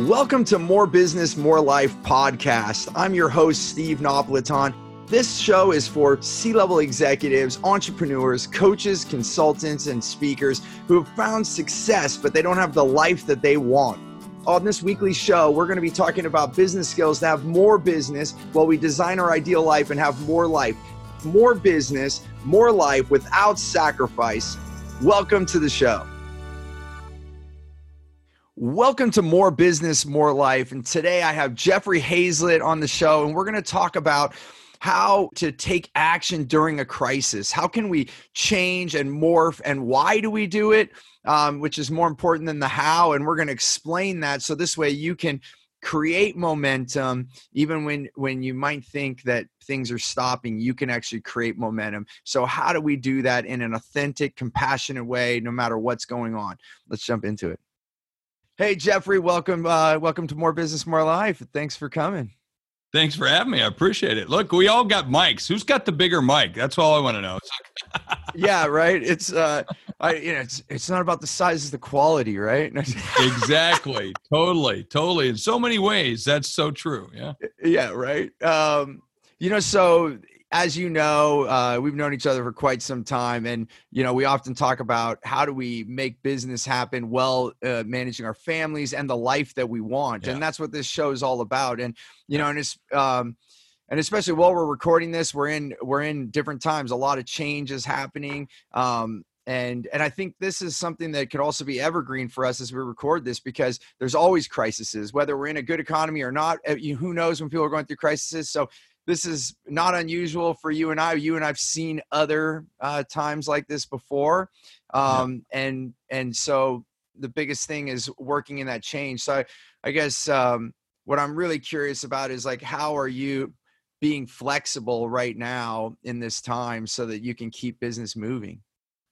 Welcome to More Business, More Life podcast. I'm your host, Steve Napolitan. This show is for C level executives, entrepreneurs, coaches, consultants, and speakers who have found success, but they don't have the life that they want. On this weekly show, we're going to be talking about business skills to have more business while we design our ideal life and have more life. More business, more life without sacrifice. Welcome to the show. Welcome to More Business, More Life. And today I have Jeffrey Hayzlett on the show, and we're going to talk about how to take action during a crisis. How can we change and morph, and why do we do it? Um, which is more important than the how. And we're going to explain that so this way you can create momentum even when when you might think that things are stopping you can actually create momentum so how do we do that in an authentic compassionate way no matter what's going on let's jump into it hey jeffrey welcome uh welcome to more business more life thanks for coming Thanks for having me. I appreciate it. Look, we all got mics. Who's got the bigger mic? That's all I want to know. yeah, right. It's uh, I you know, it's it's not about the size, it's the quality, right? exactly. Totally. Totally. In so many ways, that's so true. Yeah. Yeah. Right. Um, you know, so as you know, uh, we've known each other for quite some time, and you know we often talk about how do we make business happen while uh, managing our families and the life that we want, yeah. and that's what this show is all about. And you know, and it's um, and especially while we're recording this, we're in we're in different times. A lot of change is happening. Um, and and i think this is something that could also be evergreen for us as we record this because there's always crises whether we're in a good economy or not eh, who knows when people are going through crises so this is not unusual for you and I. You and I've seen other uh, times like this before, um, yeah. and and so the biggest thing is working in that change. So I, I guess um, what I'm really curious about is like how are you being flexible right now in this time so that you can keep business moving?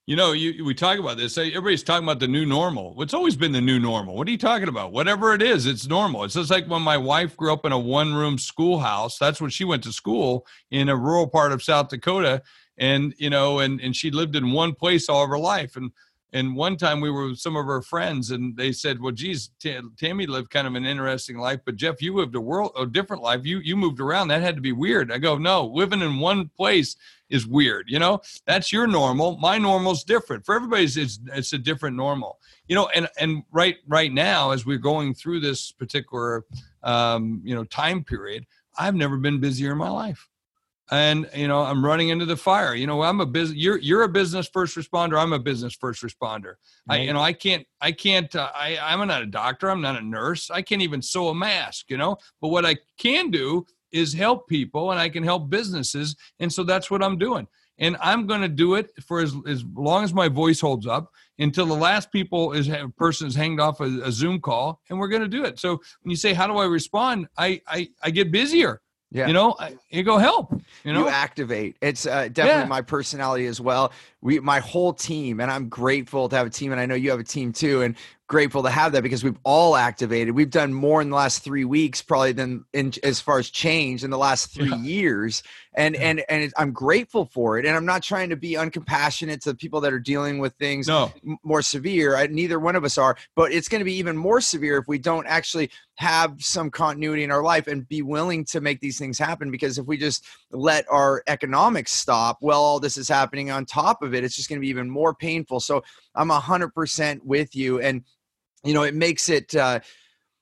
You know, you we talk about this. Everybody's talking about the new normal. It's always been the new normal. What are you talking about? Whatever it is, it's normal. It's just like when my wife grew up in a one-room schoolhouse. That's when she went to school in a rural part of South Dakota, and you know, and and she lived in one place all of her life. And and one time we were with some of her friends, and they said, "Well, geez, T- Tammy lived kind of an interesting life, but Jeff, you lived a world a different life. You you moved around. That had to be weird." I go, "No, living in one place is weird. You know, that's your normal. My normal's different. For everybody's, it's it's a different normal. You know, and and right right now, as we're going through this particular um, you know time period, I've never been busier in my life and you know i'm running into the fire you know i'm a business you're you're a business first responder i'm a business first responder right. i you know i can't i can't uh, i i'm not a doctor i'm not a nurse i can't even sew a mask you know but what i can do is help people and i can help businesses and so that's what i'm doing and i'm going to do it for as, as long as my voice holds up until the last people is person is hanged off a, a zoom call and we're going to do it so when you say how do i respond i i, I get busier yeah. You know, you go help. You know, you activate. It's uh, definitely yeah. my personality as well. We, my whole team, and I'm grateful to have a team, and I know you have a team too. And grateful to have that because we've all activated. We've done more in the last three weeks, probably than in as far as change in the last three yeah. years. And yeah. and and I'm grateful for it. And I'm not trying to be uncompassionate to people that are dealing with things no. more severe. I, neither one of us are. But it's going to be even more severe if we don't actually have some continuity in our life and be willing to make these things happen. Because if we just let our economics stop, well, all this is happening on top of it. It's just going to be even more painful. So I'm a hundred percent with you. And you know it makes it uh,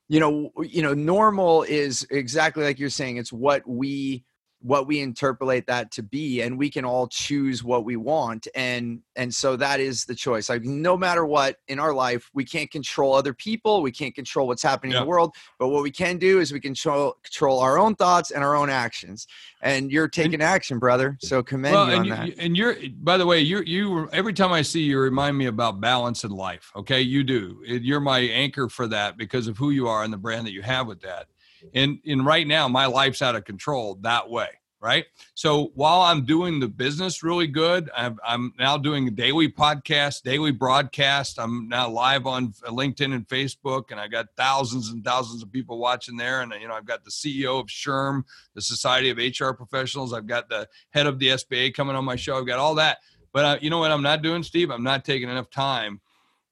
you know you know normal is exactly like you're saying it's what we what we interpolate that to be and we can all choose what we want and and so that is the choice. Like no matter what in our life we can't control other people we can't control what's happening yeah. in the world but what we can do is we control control our own thoughts and our own actions and you're taking and, action brother so commend well, you on you, that. and you're by the way you you every time i see you remind me about balance in life okay? You do. You're my anchor for that because of who you are and the brand that you have with that and and right now my life's out of control that way right? So while i'm doing the business really good i'm, I'm now doing a daily podcast daily broadcast i'm now live on linkedin and facebook and i got thousands and thousands of people watching there. And you know i've got the ceo of SHRM the society of hr professionals. I've got the head of the sba coming on my show. I've got all that. But uh, you know what i'm not doing steve? I'm not taking enough time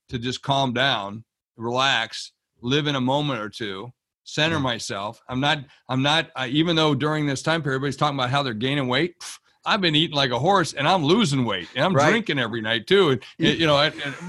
to just calm down relax live in a moment or two, center myself. I'm not, I'm not, uh, even though during this time period, everybody's talking about how they're gaining weight. pff, I've been eating like a horse and I'm losing weight and I'm Right. drinking every night too. And, you know,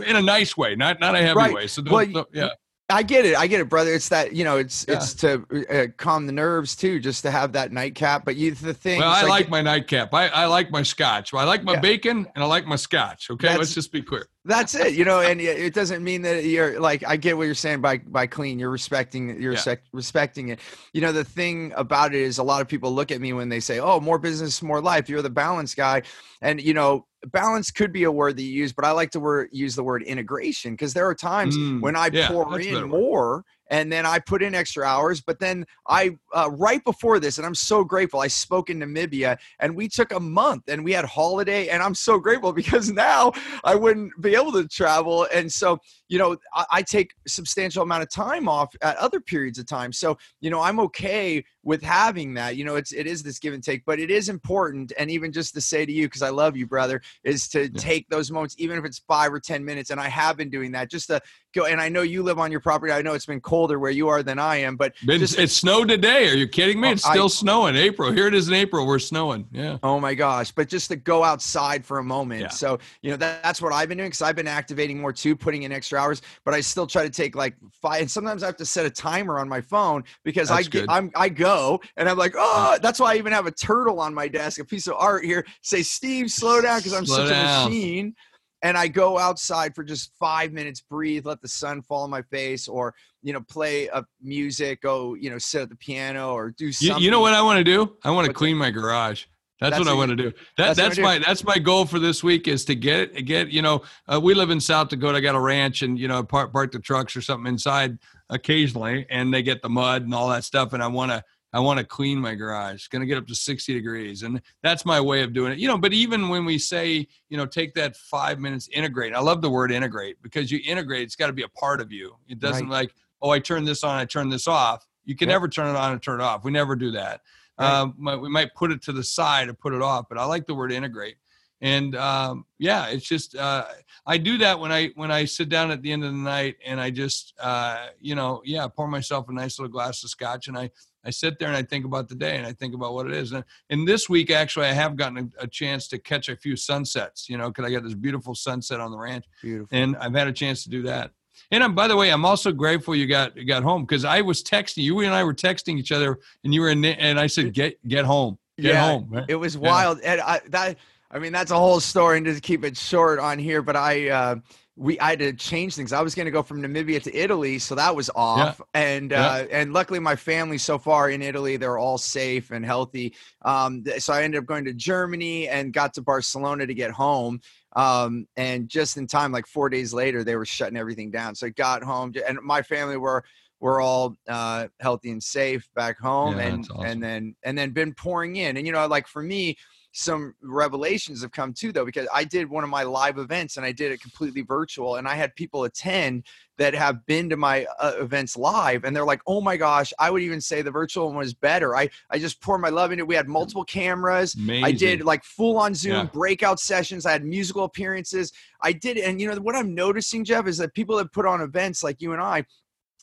in- a nice way, not, not a heavy Right. way. So Well, don't- yeah. I get it. I get it, brother. It's that you know, it's Yeah. it's to uh, calm the nerves too, just to have that nightcap. But you, the thing, Well, I like my nightcap. I, I like my scotch. I like my Yeah. bacon and I like my scotch. Okay. That's- Let's just be clear. That's it, you know, and it it doesn't mean that you're like I get what you're saying by by clean. You're respecting you're Yeah. sec- respecting it. You know, the thing about it is a lot of people look at me when they say, "Oh, more business, more life." You're the balance guy, and you know, balance could be a word that you use, but I like to word, use the word integration because there are times Mm, when I yeah, pour that's a better in more and then I put in extra hours. But then I, uh, right before this, and I'm so grateful, I spoke in Namibia and we took a month and we had holiday. And I'm so grateful because now I wouldn't be able to travel. And so, you know, I, I take substantial amount of time off at other periods of time. So, you know, I'm okay with having that. You know, it's it is this give and take, but it is important. And even just to say to you, because I love you, brother, is to take those moments, even if it's five or ten minutes. And I have been doing that just to go. And I know you live on your property. I know it's been colder where you are than I am, but Been, just it snowed today. Are you kidding me? Oh, It's I- still snowing. April. Here it is in April. We're snowing. Yeah. Oh my gosh! But just to go outside for a moment. Yeah. So you know that, that's what I've been doing because I've been activating more too, putting in extra hours. But I still try to take like five. And sometimes I have to set a timer on my phone because I That's get good. I'm I go and I'm like oh that's why I even have a turtle on my desk, a piece of art here. Say Steve, slow down because I'm Slow such down. a machine. And I go outside for just five minutes, breathe, let the sun fall on my face, or you know, play a music, go you know, sit at the piano or do You, something. you know what I want to do? I want to clean my garage. That's, That's what I want to do. that's That, that's, I my that's my goal for this week is to get get you know uh, we live in South Dakota. I got a ranch and you know park park the trucks or something inside occasionally, and they get the mud and all that stuff. And I want to I want to clean my garage. It's going to get up to sixty degrees, and that's my way of doing it. You know, but even when we say you know take that five minutes integrate, I love the word integrate because you integrate. It's got to be a part of you. It doesn't like oh I turn this on, I turn this off. You can Yep. never turn it on and turn it off. We never do that. Right. Um, we might put it to the side or put it off, but I like the word integrate. And um, yeah, it's just uh, I do that when I when I sit down at the end of the night and I just uh, you know yeah pour myself a nice little glass of scotch and I I sit there and I think about the day and I think about what it is. And, and this week actually I have gotten a, a chance to catch a few sunsets. You know, because I got this beautiful sunset on the ranch Beautiful. and I've had a chance to do that. And I'm, by the way, I'm also grateful you got you got home because I was texting you and I were texting each other, and you were in, and I said, "Get get home, get Yeah, home." right? It was Yeah. wild, and I that I mean that's a whole story, and to keep it short on here, but I uh, we I had to change things. I was going to go from Namibia to Italy, so that was off, and Yeah. uh, and luckily my family so far in Italy they're all safe and healthy. Um, so I ended up going to Germany and got to Barcelona to get home. Um, and just in time, like four days later, they were shutting everything down. So I got home, and my family were we're all uh, healthy and safe back home, Yeah, and awesome. and then and then been pouring in, and you know, like for me, some revelations have come too, though, because I did one of my live events and I did it completely virtual, and I had people attend that have been to my uh, events live, and they're like, "Oh my gosh, I would even say the virtual one was better." I I just pour my love into it. We had multiple cameras. Amazing. I did like full on Zoom Yeah. breakout sessions. I had musical appearances. I did, and you know what I'm noticing, Jeff, is that people that put on events like you and I,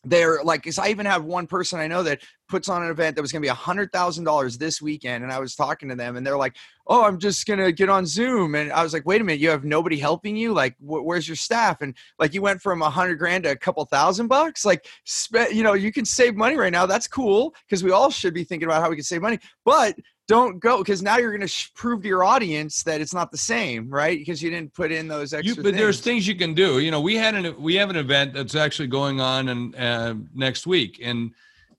they're like, 'cause I even have one person I know that puts on an event that was going to be a hundred thousand dollars this weekend, and I was talking to them, and they're like, "Oh, I'm just gonna get on Zoom," and I was like, "Wait a minute, you have nobody helping you? Like, wh- where's your staff?" And like, you went from a hundred grand to a couple thousand bucks. Like, spe- you know, you can save money right now. That's cool because we all should be thinking about how we can save money, but don't go because now you're going to sh- prove to your audience that it's not the same, right? Because you didn't put in those extra. You, but there's things. things you can do. You know, we had an we have an event that's actually going on and uh, next week, and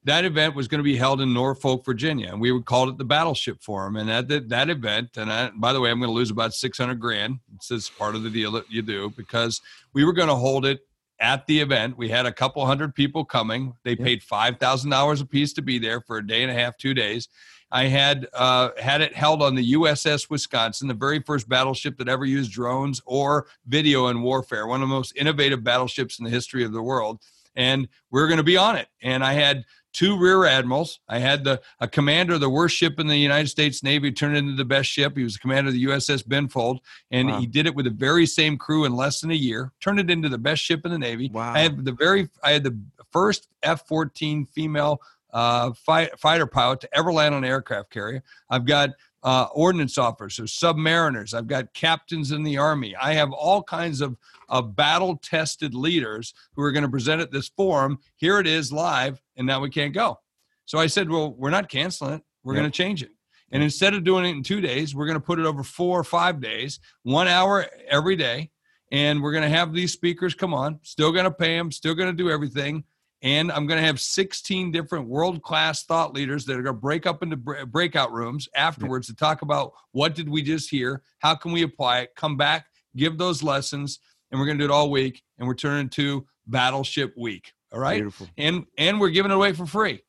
that event was going to be held in Norfolk, Virginia, and we would call it the Battleship Forum. And at that, that event, and I, by the way, I'm going to lose about 600 grand. It's just part of the deal that you do because we were going to hold it at the event. We had a couple hundred people coming. They Yeah. paid five thousand dollars a piece to be there for a day and a half, two days. I had uh, had it held on the USS Wisconsin, the very first battleship that ever used drones or video in warfare, one of the most innovative battleships in the history of the world. And we're going to be on it. And I had two rear admirals. I had the a commander of the worst ship in the United States Navy turned into the best ship. He was the commander of the USS Benfold, and Wow. he did it with the very same crew in less than a year. Turned it into the best ship in the Navy. Wow. I had the very I had the first F-14 female uh, fight, fighter pilot to ever land on an aircraft carrier. I've got uh, ordnance officers, submariners. I've got captains in the army. I have all kinds of, of battle tested leaders who are going to present at this forum. Here it is live, and now we can't go. So I said, well, we're not canceling it. We're Yep. going to change it. And instead of doing it in two days, we're going to put it over four or five days, one hour every day. And we're going to have these speakers come on, still going to pay them, still going to do everything. And I'm going to have 16 different world class thought leaders that are going to break up into breakout rooms afterwards to talk about what did we just hear? How can we apply it? Come back, give those lessons. And we're going to do it all week. And we're turning to Battleship Week. All right Beautiful. and and we're giving it away for free.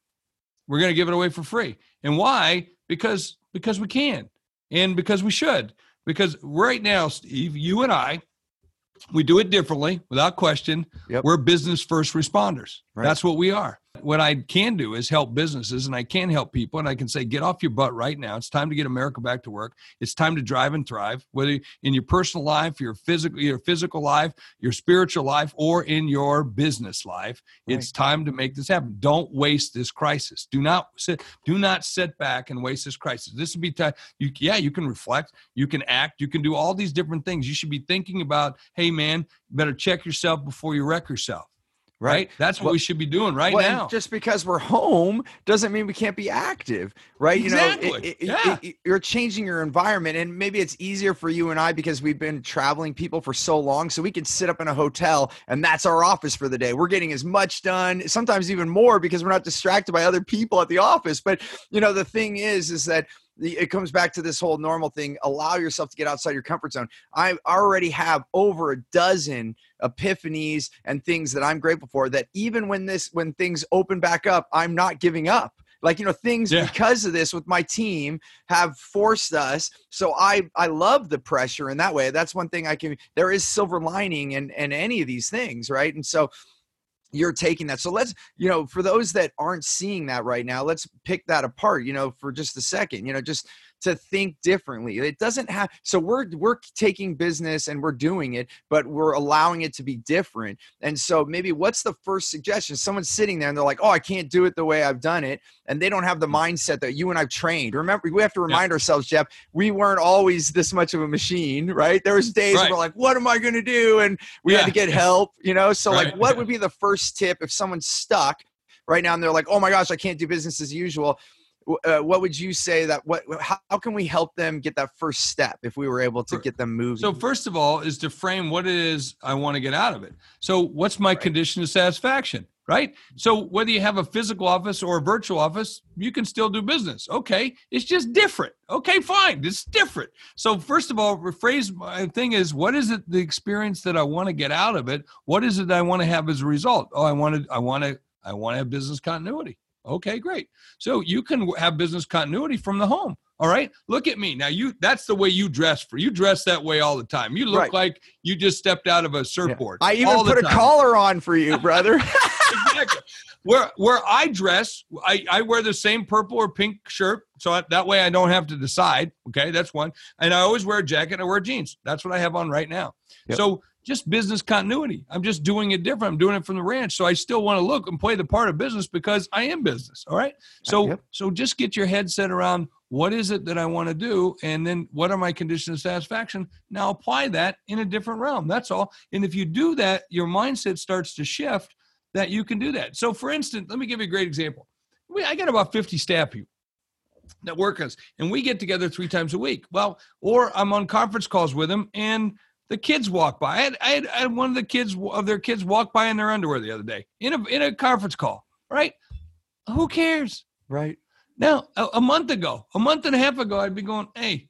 We're going to give it away for free. And why? Because because we can, and because we should. Because right now, Steve, you and I, we do it differently, without question. Yep. We're business first responders. Right. That's what we are. What I can do is help businesses, and I can help people, and I can say, get off your butt right now. It's time to get America back to work. It's time to drive and thrive, whether in your personal life, your physical, your physical life, your spiritual life, or in your business life. It's time to make this happen. Don't waste this crisis. Do not sit. Do not sit back and waste this crisis. This would be time. You, yeah, you can reflect. You can act. You can do all these different things. You should be thinking about. Hey, man, better check yourself before you wreck yourself. Right. That's what Well- we should be doing right well, now. just because we're home doesn't mean we can't be active, right? You know, Exactly. it- it- Yeah. it- you're changing your environment, and maybe it's easier for you and I because we've been traveling people for so long, so we can sit up in a hotel and that's our office for the day. We're getting as much done, sometimes even more, because we're not distracted by other people at the office. But you know, the thing is, is that it comes back to this whole normal thing. Allow yourself to get outside your comfort zone. I already have over a dozen epiphanies and things that I'm grateful for that even when this when things open back up, I'm not giving up. Like you know things Yeah. because of this with my team have forced us. So I I love the pressure in that way. That's one thing I can there is silver lining in in any of these things, right? And so you're taking that. So let's, you know, for those that aren't seeing that right now, let's pick that apart, you know, for just a second, you know, just to think differently. It doesn't have so we're we're taking business and we're doing it, but we're allowing it to be different. And so maybe what's the first suggestion? Someone's sitting there and they're like, "Oh, I can't do it the way I've done it." And they don't have the mm. mindset that you and I've trained. Remember, we have to remind ourselves, Jeff, we weren't always this much of a machine, right? There was days Right. we're like, "What am I going to do?" and we had to get help, you know? So like Right. what would be the first tip if someone's stuck right now and they're like, "Oh my gosh, I can't do business as usual." Uh, what would you say that what how, how can we help them get that first step if we were able to get them moving? So first of all, is to frame what it is I want to get out of it. So what's my condition of satisfaction? Right. So whether you have a physical office or a virtual office, you can still do business. Okay. It's just different. Okay, fine. It's different. So first of all, rephrase my thing is what is it the experience that I want to get out of it? What is it I want to have as a result? Oh, I want to, I want to, I want to have business continuity. Okay, great. So you can have business continuity from the home. All right. Look at me. Now you that's the way you dress for you dress that way all the time. You look Right. like you just stepped out of a Yeah. surfboard. I even put a collar on for you, brother. exactly. Where where I dress, I, I wear the same purple or pink shirt, so I- that way I don't have to decide. Okay, that's one. And I always wear a jacket. and I wear jeans. That's what I have on right now. Yep. So just business continuity. I'm just doing it different. I'm doing it from the ranch, so I still want to look and play the part of business because I am business. All right. So Yep. so just get your head set around what is it that I want to do, and then what are my conditions of satisfaction. Now apply that in a different realm. That's all. And if you do that, your mindset starts to shift that you can do that. So, for instance, let me give you a great example. We, I got about 50 staff people that work us, and we get together three times a week. Well, or I'm on conference calls with them, and the kids walk by. I had, I had, I had one of the kids of their kids walk by in their underwear the other day in a in a conference call. Right? Who cares? right. Now, a, a month ago, a month and a half ago, I'd be going, "Hey,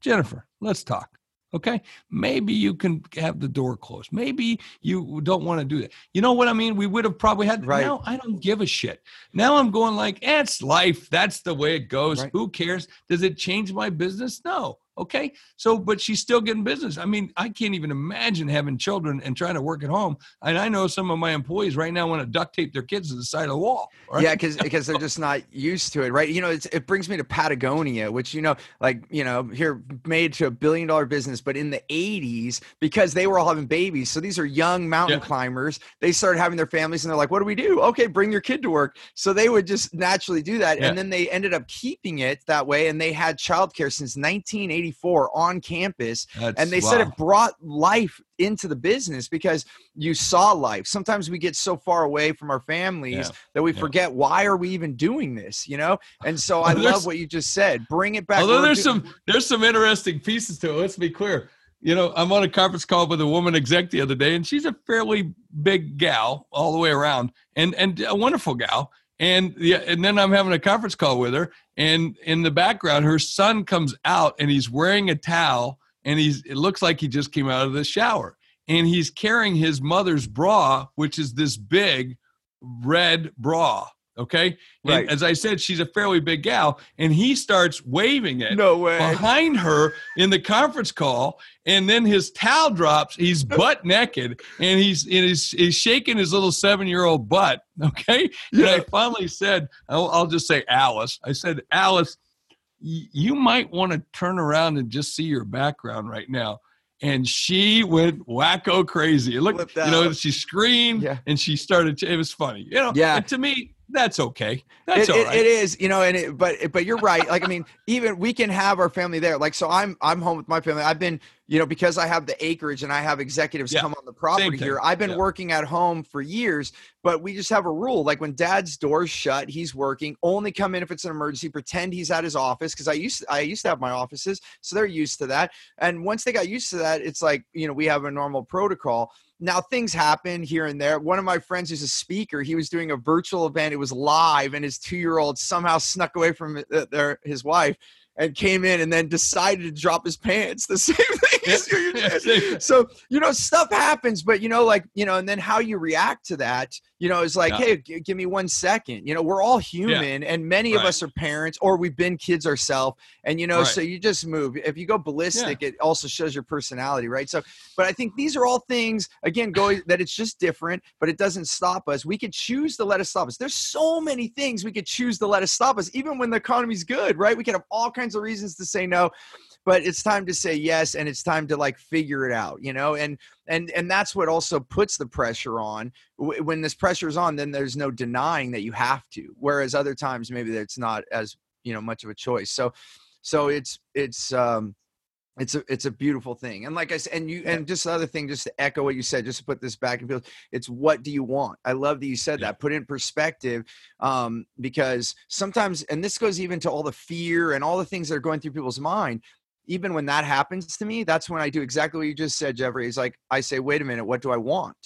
Jennifer, let's talk." Okay, maybe you can have the door closed. Maybe you don't want to do that. You know what I mean? We would have probably had. Right. Now I don't give a shit. Now I'm going like, eh, it's life. That's the way it goes. Right. Who cares? Does it change my business? No. Okay. So, but she's still getting business. I mean, I can't even imagine having children and trying to work at home. And I know some of my employees right now want to duct tape their kids to the side of the wall. Right? Yeah, because because they're just not used to it, right? You know, it brings me to Patagonia, which you know, like you know, here made to a billion dollar business, but in the '80s, because they were all having babies, so these are young mountain yeah. climbers. They started having their families, and they're like, "What do we do? Okay, bring your kid to work." So they would just naturally do that, yeah. and then they ended up keeping it that way, and they had childcare since 1984 on campus, That's, and they wow. said it brought life into the business because you saw life. Sometimes we get so far away from our families yeah. that we yeah. forget why are we even doing this, you know? And so I love what you just said. Bring it back. Although there's some there's some interesting pieces to it. Let's be clear. You know, I'm on a conference call with a woman exec the other day, and she's a fairly big gal all the way around, and and a wonderful gal. And yeah, and then I'm having a conference call with her, and in the background, her son comes out, and he's wearing a towel and he's it looks like he just came out of the shower. And he's carrying his mother's bra which is this big red bra okay right. And as i said she's a fairly big gal and he starts waving it no way behind her in the conference call and then his towel drops he's butt naked and he's and he's, he's shaking his little seven year old butt okay yeah. and i finally said I'll, I'll just say alice i said alice you might want to turn around and just see your background right now. And she went wacko crazy. It looked, you know, she screamed yeah. and she started. it was funny, you know. Yeah. To me, that's okay. That's it, all right. It is, you know, and it, but but you're right. Like I mean, even we can have our family there. Like so, I'm I'm home with my family. I've been, you know, because I have the acreage and I have executives yeah. come on the property here. I've been yeah. working at home for years, but we just have a rule. Like when Dad's door's shut, he's working. Only come in if it's an emergency. Pretend he's at his office because I used I used to have my offices, so they're used to that. And once they got used to that, it's like you know we have a normal protocol now things happen here and there. One of my friends who's a speaker, he was doing a virtual event. It was live, and his two-year-old somehow snuck away from uh, their, his wife and came in and then decided to drop his pants. The same thing. so you know, stuff happens, but you know, like you know, and then how you react to that, you know, it's like, yeah. hey, g- give me one second. You know, we're all human, yeah. and many right. of us are parents, or we've been kids ourselves, and you know, right. so you just move. If you go ballistic, yeah. it also shows your personality, right? So, but I think these are all things again, going that it's just different, but it doesn't stop us. We could choose to let us stop us. There's so many things we could choose to let us stop us, even when the economy's good, right? We can have all kinds of reasons to say no but it's time to say yes and it's time to like figure it out you know and and and that's what also puts the pressure on. When this pressure is on then there's no denying that you have to whereas other times maybe it's not as you know much of a choice. So so it's it's um it's a it's a beautiful thing. And like i said and you and just other thing just to echo what you said just to put this back in field it's what do you want? I love that you said yeah. that. Put in perspective um because sometimes and this goes even to all the fear and all the things that are going through people's mind even when that happens to me that's when i do exactly what you just said jeffrey it's like i say wait a minute what do i want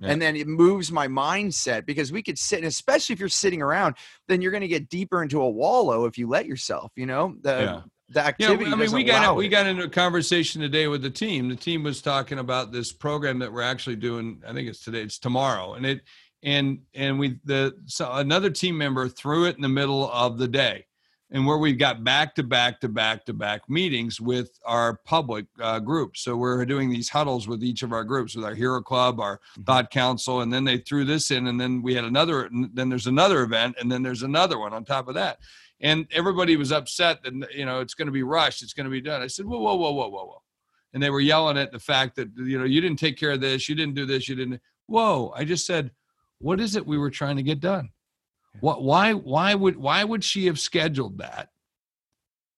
yeah. And then it moves my mindset because we could sit, and especially if you're sitting around, then you're going to get deeper into a wallow if you let yourself. You know, the yeah the activity. Yeah, I mean, we got we got into a conversation today with the team. The team was talking about this program that we're actually doing. I think it's today. It's tomorrow, and it and and we the so another team member threw it in the middle of the day, and where we've got back to back to back to back meetings with our public uh, groups. So we're doing these huddles with each of our groups, with our Hero Club, our mm-hmm. Thought Council, and then they threw this in, and then we had another. Then there's another event, and then there's another one on top of that and everybody was upset that you know it's going to be rushed it's going to be done i said whoa whoa whoa whoa whoa whoa and they were yelling at the fact that you know you didn't take care of this you didn't do this you didn't whoa i just said what is it we were trying to get done what why why would why would she have scheduled that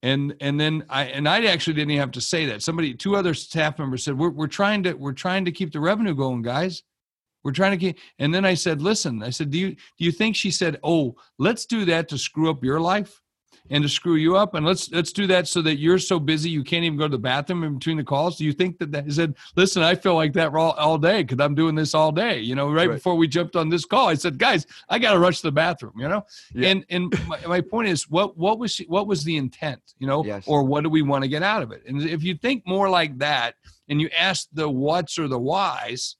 and and then i and i actually didn't even have to say that somebody two other staff members said we're, we're trying to we're trying to keep the revenue going guys we're trying to keep. And then I said, listen, I said, do you do you think she said, oh, let's do that to screw up your life? And to screw you up. And let's let's do that so that you're so busy you can't even go to the bathroom in between the calls. Do you think that that he said listen i feel like that all, all day because i'm doing this all day you know right, right, before we jumped on this call. I said guys i gotta rush to the bathroom you know? Yeah. and and my, my, point is what what was she, what was the intent you know? Yes. or what do we want to get out of it? And if you think more like that and you ask the what's or the whys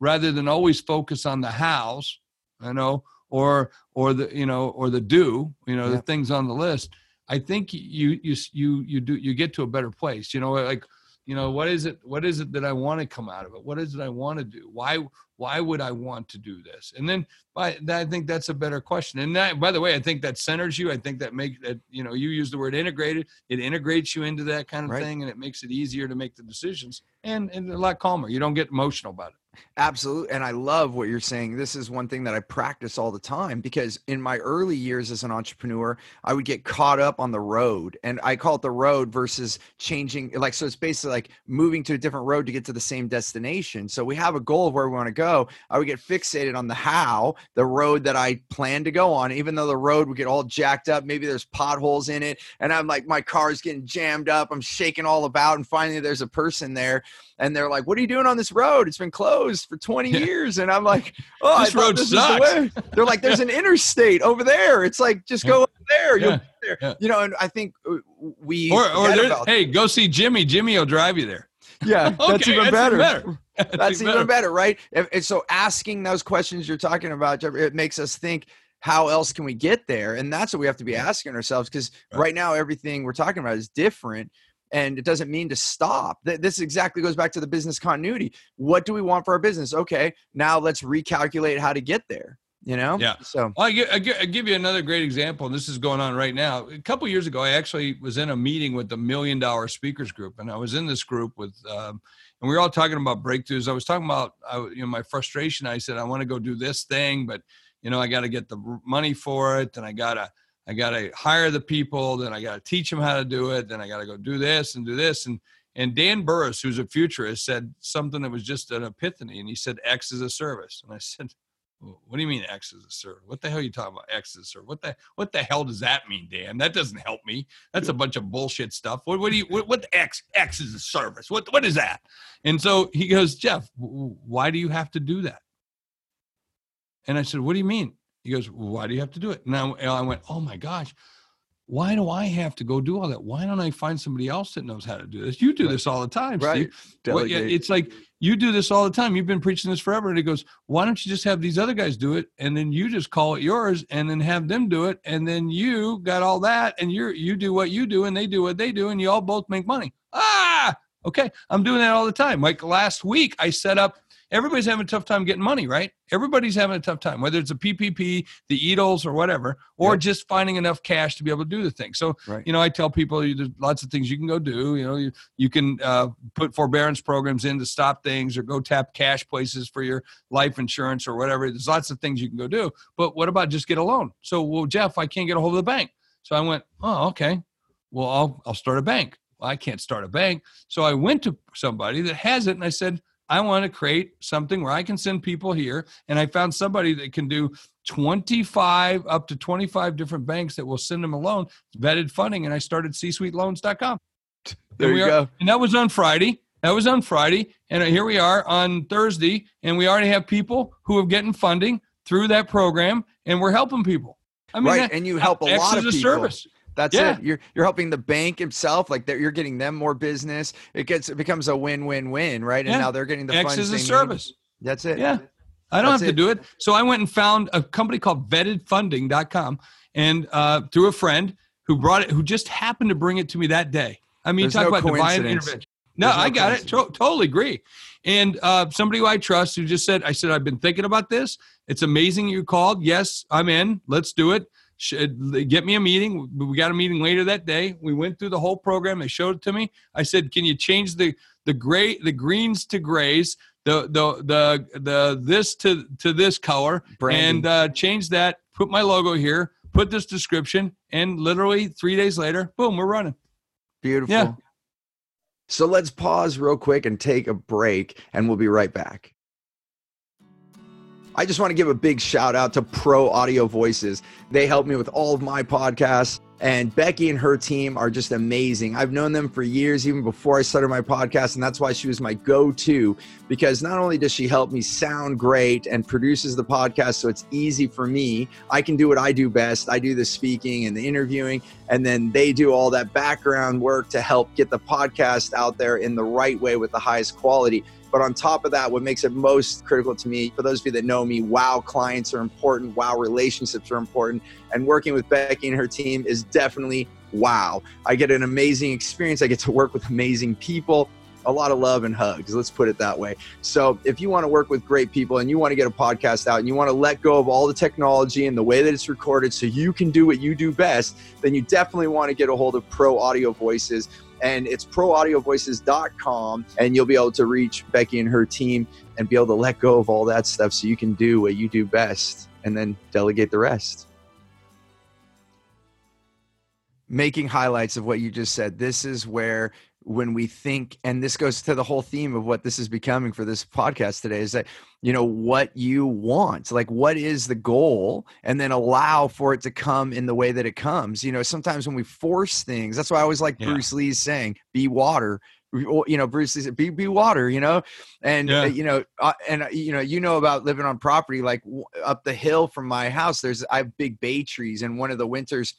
rather than always focus on the hows, you know, or or the you know or the do, you know, yeah. the things on the list. I think you you you you do you get to a better place. You know, like you know what is it what is it that i want to come out of it what is it i want to do why why would i want to do this and then by i think that's a better question and that by the way i think that centers you i think that makes that you know you use the word integrated it integrates you into that kind of right. thing and it makes it easier to make the decisions and and a lot calmer you don't get emotional about it Absolutely. And I love what you're saying. This is one thing that I practice all the time because in my early years as an entrepreneur, I would get caught up on the road. And I call it the road versus changing. Like, so it's basically like moving to a different road to get to the same destination. So we have a goal of where we want to go. I would get fixated on the how, the road that I plan to go on, even though the road would get all jacked up. Maybe there's potholes in it. And I'm like, my car's getting jammed up. I'm shaking all about. And finally, there's a person there and they're like, "What are you doing on this road? It's been closed for 20 yeah. years." And I'm like, "Oh, this road this sucks." The they're like, "There's an interstate over there. It's like just go over there. You'll there." Yeah. You know, and I think uh, we or, or hey, go see Jimmy. Jimmy will drive you there. Yeah, okay, that's even that's better. Better. That's, that's even better. better, right? And so asking those questions you're talking about, it makes us think how else can we get there and that's what we have to be asking ourselves because right. right. now everything we're talking about is different and it doesn't mean to stop. This exactly goes back to the business continuity. What do we want for our business? Okay, now let's recalculate how to get there. You know? Yeah. So well, I, give, I, give, I give you another great example, and this is going on right now. A couple years ago, I actually was in a meeting with the Million Dollar Speakers Group, and I was in this group with, um, and we were all talking about breakthroughs. I was talking about, I, you know, my frustration. I said, I want to go do this thing, but you know, I got to get the money for it, and I got to I got to hire the people, then I got to teach them how to do it, then I got to go do this and do this. And and Dan Burrus, who's a futurist, said something that was just an epiphany, and he said X is a service. And I said, what do you mean X is a service? What the hell are you talking about? X is a service. What the what the hell does that mean, Dan? That doesn't help me. That's a bunch of bullshit stuff. What, what do you what, what X X is a service? What what is that? And so he goes, Jeff, why do you have to do that? And I said, What do you mean? He goes, why do you have to do it? And I, and I went, oh my gosh, why do I have to go do all that? Why don't I find somebody else that knows how to do this? You do right. this all the time, right. Steve. Well, it's like you do this all the time. You've been preaching this forever. And he goes, why don't you just have these other guys do it? And then you just call it yours and then have them do it. And then you got all that and you're, you do what you do and they do what they do and you all both make money. Ah, okay. I'm doing that all the time. Like last week I set up everybody's having a tough time getting money, right? Everybody's having a tough time, whether it's a PPP, the EIDLs, or whatever, or yep. just finding enough cash to be able to do the thing. So, right. you know, I tell people there's lots of things you can go do. You know, you, you can uh, put forbearance programs in to stop things or go tap cash places for your life insurance or whatever. There's lots of things you can go do. But what about just get a loan? So, well, Jeff, I can't get a hold of the bank. So I went, oh, okay. Well, I'll, I'll start a bank. Well, I can't start a bank. So I went to somebody that has it and I said, I want to create something where I can send people here. And I found somebody that can do 25 up to 25 different banks that will send them a loan, vetted funding. And I started csuiteloans.com. There you are, go. And that was on Friday. That was on Friday. And here we are on Thursday. And we already have people who are getting funding through that program. And we're helping people. I mean, right. That, and you help a lot of people. Service. That's yeah. it. You're you're helping the bank itself, like you're getting them more business. It gets it becomes a win win win, right? And yeah. now they're getting the X funds. is a service. Need. That's it. Yeah. I don't That's have to do it. So I went and found a company called vettedfunding.com and uh, through a friend who brought it, who just happened to bring it to me that day. I mean, There's talk no about divine intervention. No, no I got it. To- totally agree. And uh, somebody who I trust who just said, I said, I've been thinking about this. It's amazing you called. Yes, I'm in. Let's do it get me a meeting. We got a meeting later that day. We went through the whole program. They showed it to me. I said, "Can you change the the gray the greens to grays, the the the the this to to this color, Branding. and uh, change that. Put my logo here. Put this description, and literally three days later, boom, we're running. Beautiful. Yeah. So let's pause real quick and take a break, and we'll be right back. I just want to give a big shout out to Pro Audio Voices. They help me with all of my podcasts. And Becky and her team are just amazing. I've known them for years, even before I started my podcast. And that's why she was my go to, because not only does she help me sound great and produces the podcast so it's easy for me, I can do what I do best. I do the speaking and the interviewing, and then they do all that background work to help get the podcast out there in the right way with the highest quality. But on top of that, what makes it most critical to me, for those of you that know me, wow, clients are important, wow, relationships are important. And working with Becky and her team is definitely wow, I get an amazing experience. I get to work with amazing people a lot of love and hugs. Let's put it that way. So, if you want to work with great people and you want to get a podcast out and you want to let go of all the technology and the way that it's recorded so you can do what you do best, then you definitely want to get a hold of Pro Audio Voices. And it's proaudiovoices.com, and you'll be able to reach Becky and her team and be able to let go of all that stuff so you can do what you do best and then delegate the rest making highlights of what you just said. This is where when we think and this goes to the whole theme of what this is becoming for this podcast today is that you know what you want like what is the goal and then allow for it to come in the way that it comes you know sometimes when we force things that's why i always like yeah. bruce lee's saying be water you know bruce lee said be, be water you know and yeah. uh, you know uh, and uh, you know you know about living on property like w- up the hill from my house there's i have big bay trees and one of the winters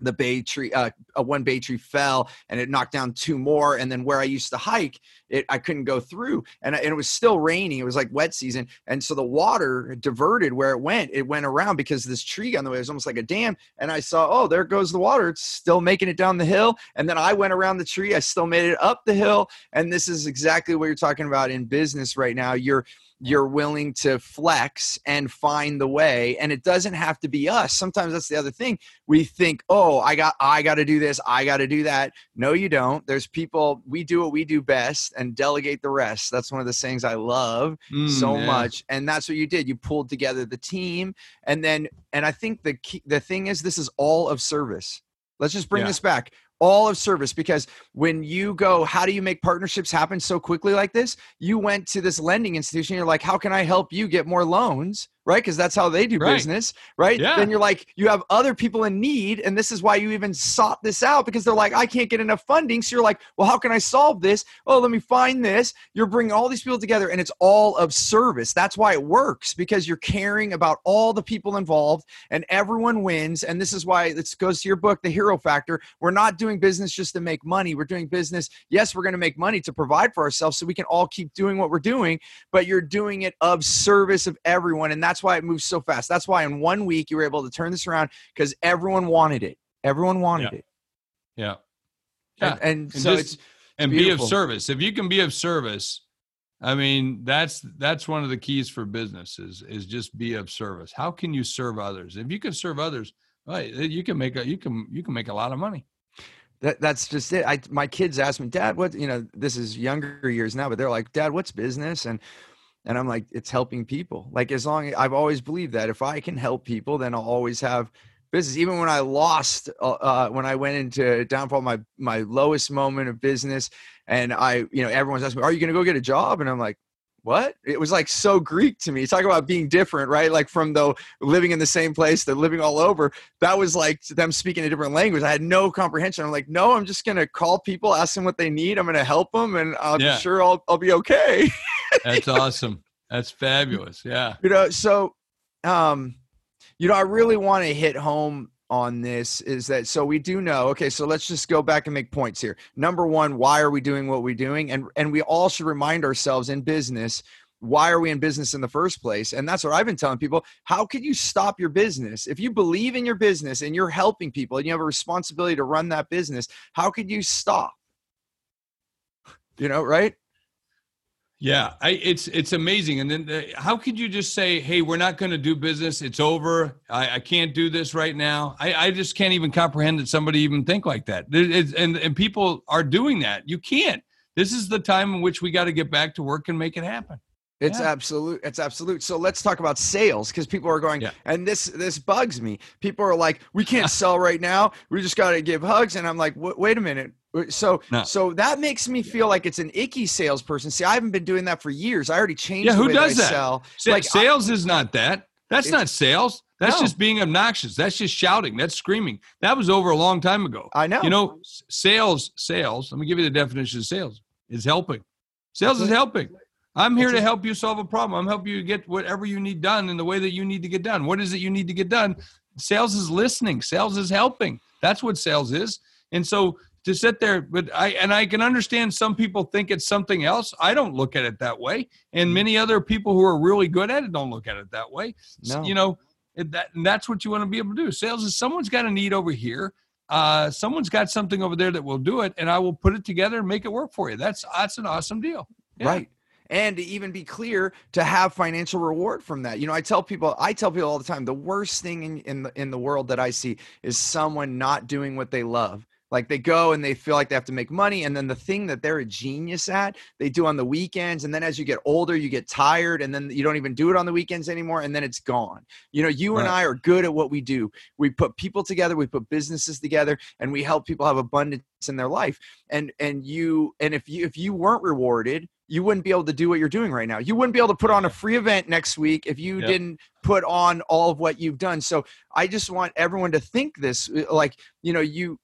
the bay tree uh, one bay tree fell and it knocked down two more and then where i used to hike it i couldn't go through and, and it was still raining it was like wet season and so the water diverted where it went it went around because this tree on the way it was almost like a dam and i saw oh there goes the water it's still making it down the hill and then i went around the tree i still made it up the hill and this is exactly what you're talking about in business right now you're you're willing to flex and find the way and it doesn't have to be us. Sometimes that's the other thing. We think oh i got i got to do this i got to do that. No you don't. There's people we do what we do best and delegate the rest. That's one of the things i love mm, so yeah. much and that's what you did. You pulled together the team and then and i think the key, the thing is this is all of service. Let's just bring yeah. this back all of service because when you go how do you make partnerships happen so quickly like this? You went to this lending institution you're like how can i help you get more loans right? Because that's how they do right. business, right? Yeah. Then you're like, you have other people in need, and this is why you even sought this out because they're like, I can't get enough funding. So you're like, well, how can I solve this? Oh, let me find this. You're bringing all these people together, and it's all of service. That's why it works because you're caring about all the people involved, and everyone wins. And this is why this goes to your book, The Hero Factor. We're not doing business just to make money. We're doing business. Yes, we're going to make money to provide for ourselves so we can all keep doing what we're doing, but you're doing it of service of everyone, and that's that's why it moves so fast. That's why in one week you were able to turn this around because everyone wanted it. Everyone wanted yeah. it. Yeah. Yeah. And, and, and so it's and beautiful. be of service. If you can be of service, I mean, that's that's one of the keys for businesses is just be of service. How can you serve others? If you can serve others, right, eh, you can make a you can you can make a lot of money. That, that's just it. I my kids ask me, Dad, what you know? This is younger years now, but they're like, Dad, what's business? And and i'm like it's helping people. Like as long as i've always believed that if i can help people then i'll always have business. Even when i lost uh, uh, when i went into downfall my my lowest moment of business and i you know everyone's asking me are you going to go get a job? And i'm like what? It was like so greek to me. Talk about being different right? Like from the living in the same place to living all over. That was like them speaking a different language. I had no comprehension. I'm like no i'm just gonna call people ask them what they need. I'm gonna help them and i'm yeah. sure I'll, I'll be okay That's awesome. That's fabulous. Yeah. You know, so um, you know, I really want to hit home on this is that so we do know okay so let's just go back and make points here. Number one why are we doing what we're doing? And and we all should remind ourselves in business why are we in business in the first place? And that's what i've been telling people. How can you stop your business? If you believe in your business and you're helping people and you have a responsibility to run that business how could you stop? You know right yeah, I, it's it's amazing. And then uh, how could you just say, "Hey, we're not going to do business. It's over. I, I, can't do this right now." I, I just can't even comprehend that somebody even think like that. It's, and and people are doing that. You can't. This is the time in which we got to get back to work and make it happen. It's yeah. absolute. It's absolute. So let's talk about sales because people are going, yeah. and this this bugs me. People are like, we can't sell right now. We just got to give hugs, and I'm like, wait a minute. Uh, so no. so that makes me feel like it's an icky salesperson. See, I haven't been doing that for years. I already changed. Yeah, who does that? Sell. like sales I, is not that. That's not sales. That's no. just being obnoxious. That's just shouting. That's screaming. That was over a long time ago. I know. You know, sales, sales. Let me give you the definition of sales. Is helping. Sales is helping. I'm here to help you solve a problem. I'm helping you get whatever you need done in the way that you need to get done. What is it you need to get done? Sales is listening. Sales is helping. That's what sales is. And so to sit there but i and i can understand some people think it's something else i don't look at it that way and many other people who are really good at it don't look at it that way no. you know that, and that's what you want to be able to do sales is someone's got a need over here uh, someone's got something over there that will do it, and I will put it together and make it work for you. That's that's an awesome deal. Yeah. Right and to even be clear to have financial reward from that. You know i tell people i tell people all the time the worst thing in, in the in the world that i see is someone not doing what they love. Like they go and they feel like they have to make money and then the thing that they're a genius at they do on the weekends and then as you get older you get tired and then you don't even do it on the weekends anymore and then it's gone. You know you right. and i are good at what we do. We put people together we put businesses together and we help people have abundance in their life. And and you and if you if you weren't rewarded you wouldn't be able to do what you're doing right now. You wouldn't be able to put on a free event next week if you yep. didn't put on all of what you've done. So I just want everyone to think this uh, like, you know, you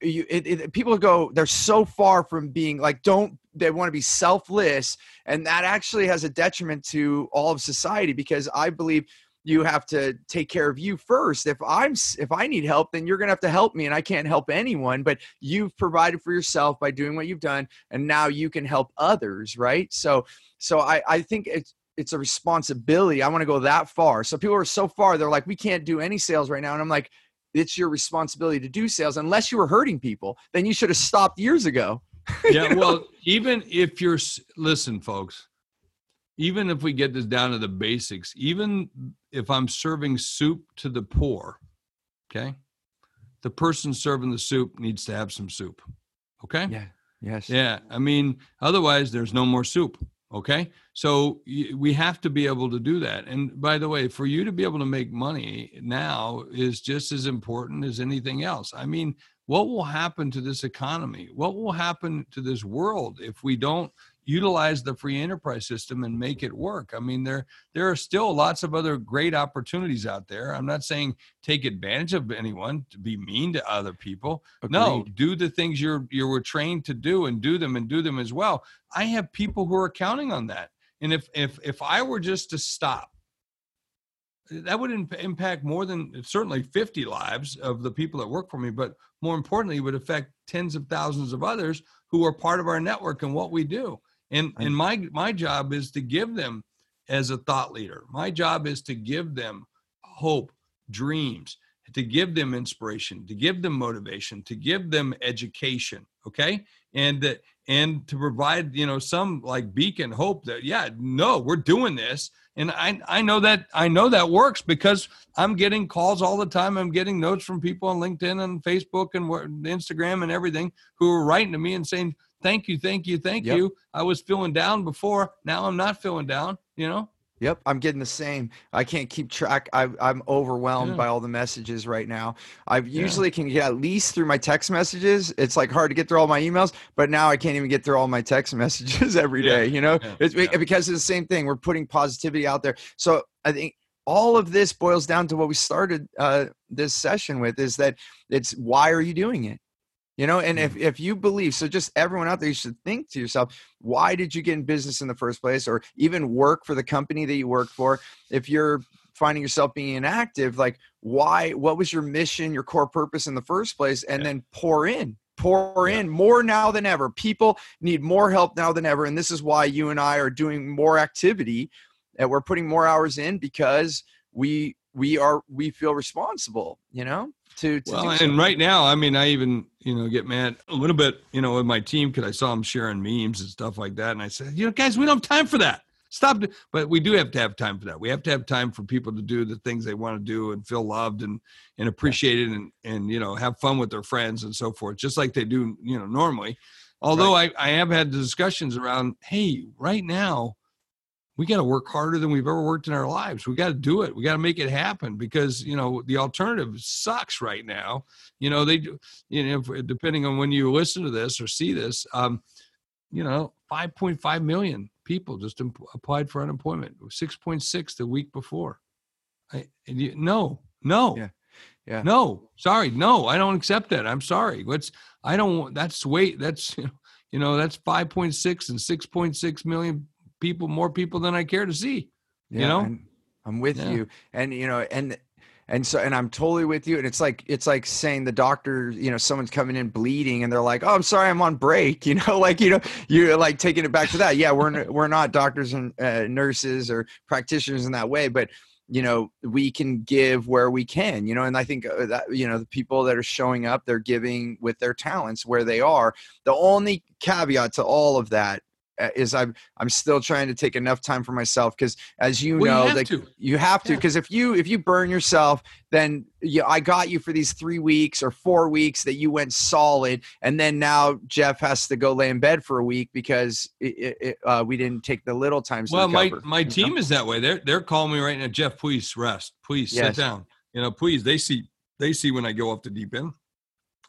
you it, it, people go they're so far from being like don't they want to be selfless and that actually has a detriment to all of society because I believe you have to take care of you first. If i'm if i need help then you're going to have to help me and i can't help anyone but you've provided for yourself by doing what you've done and now you can help others right? So so i i think it's it's a responsibility. I want to go that far. So people are so far they're like we can't do any sales right now and i'm like it's your responsibility to do sales. Unless you were hurting people then you should have stopped years ago. Yeah you know? well even if you're listen folks even if we get this down to the basics, even if I'm serving soup to the poor, okay, the person serving the soup needs to have some soup. Okay. Yeah. Yes. Yeah. I mean, otherwise, there's no more soup. Okay. So we have to be able to do that. And by the way, for you to be able to make money now is just as important as anything else. I mean, what will happen to this economy? What will happen to this world if we don't utilize the free enterprise system and make it work. I mean, there there are still lots of other great opportunities out there. I'm not saying take advantage of anyone to be mean to other people. Agreed. No, do the things you're you were trained to do and do them and do them as well. I have people who are counting on that. And if if if I were just to stop that would impact more than certainly 50 lives of the people that work for me but more importantly it would affect tens of thousands of others who are part of our network and what we do and and my my job is to give them as a thought leader. My job is to give them hope dreams to give them inspiration to give them motivation to give them education okay? And that and to provide you know some like beacon hope that yeah no we're doing this. And I, I know that I know that works because I'm getting calls all the time. I'm getting notes from people on LinkedIn and Facebook and Instagram and everything who are writing to me and saying, thank you, thank you, thank yep. you. I was feeling down before. Now I'm not feeling down, you know? Yep, I'm getting the same. I can't keep track. I, am overwhelmed yeah. by all the messages right now. I usually yeah. can get at least through my text messages. It's like hard to get through all my emails, but now I can't even get through all my text messages every day. yeah. You know, it's because it's the same thing. We're putting positivity out there. So I think all of this boils down to what we started uh, this session with: is that it's why are you doing it? You know and if, mm-hmm. if you believe so just everyone out there you should think to yourself why did you get in business in the first place? or even work for the company that you work for. If you're finding yourself being inactive like why what was your mission your core purpose in the first place? And yeah. then pour in pour yeah. in more now than ever. People need more help now than ever and this is why you and i are doing more activity and we're putting more hours in because we we are we feel responsible you know to, to well, and right now, I mean, I even you know get mad a little bit, you know, with my team because I saw them sharing memes and stuff like that, and I said, you know, guys, we don't have time for that. Stop. But we do have to have time for that. We have to have time for people to do the things they want to do and feel loved and and appreciated and and you know have fun with their friends and so forth, just like they do you know normally. Although right. I I have had discussions around, hey, right now we got to work harder than we've ever worked in our lives. We got to do it. We got to make it happen because you know the alternative sucks right now. You know they, you know, depending on when you listen to this or see this, um, you know, 5.5 million people just imp- applied for unemployment. 6.6 the week before. I, you, no, no. Yeah. Yeah. No, sorry, no, I don't accept that. I'm sorry. What's I don't. That's wait. That's you know, you know that's 5.6 and 6.6 million people, more people than I care to see. Yeah, you know, I'm with yeah. you, and you know, and and so and i'm totally with you and it's like it's like saying the doctor you know someone's coming in bleeding and they're like oh i'm sorry i'm on break you know like you know you're like taking it back to that yeah we're we're not doctors and uh, nurses or practitioners in that way but you know we can give where we can you know and i think uh, that you know the people that are showing up they're giving with their talents where they are the only caveat to all of that is I'm I'm still trying to take enough time for myself because as you Well, you know have like to. you have to Yeah. because if you if you burn yourself then yeah I got you for these three weeks or four weeks that you went solid and then now Jeff has to go lay in bed for a week because it, it, uh, we didn't take the little times to Well, my recover, my you know? team is that way. They're they're calling me right now. Jeff, please rest. Please Yes. sit down. You know, please. They see they see when I go off the deep end,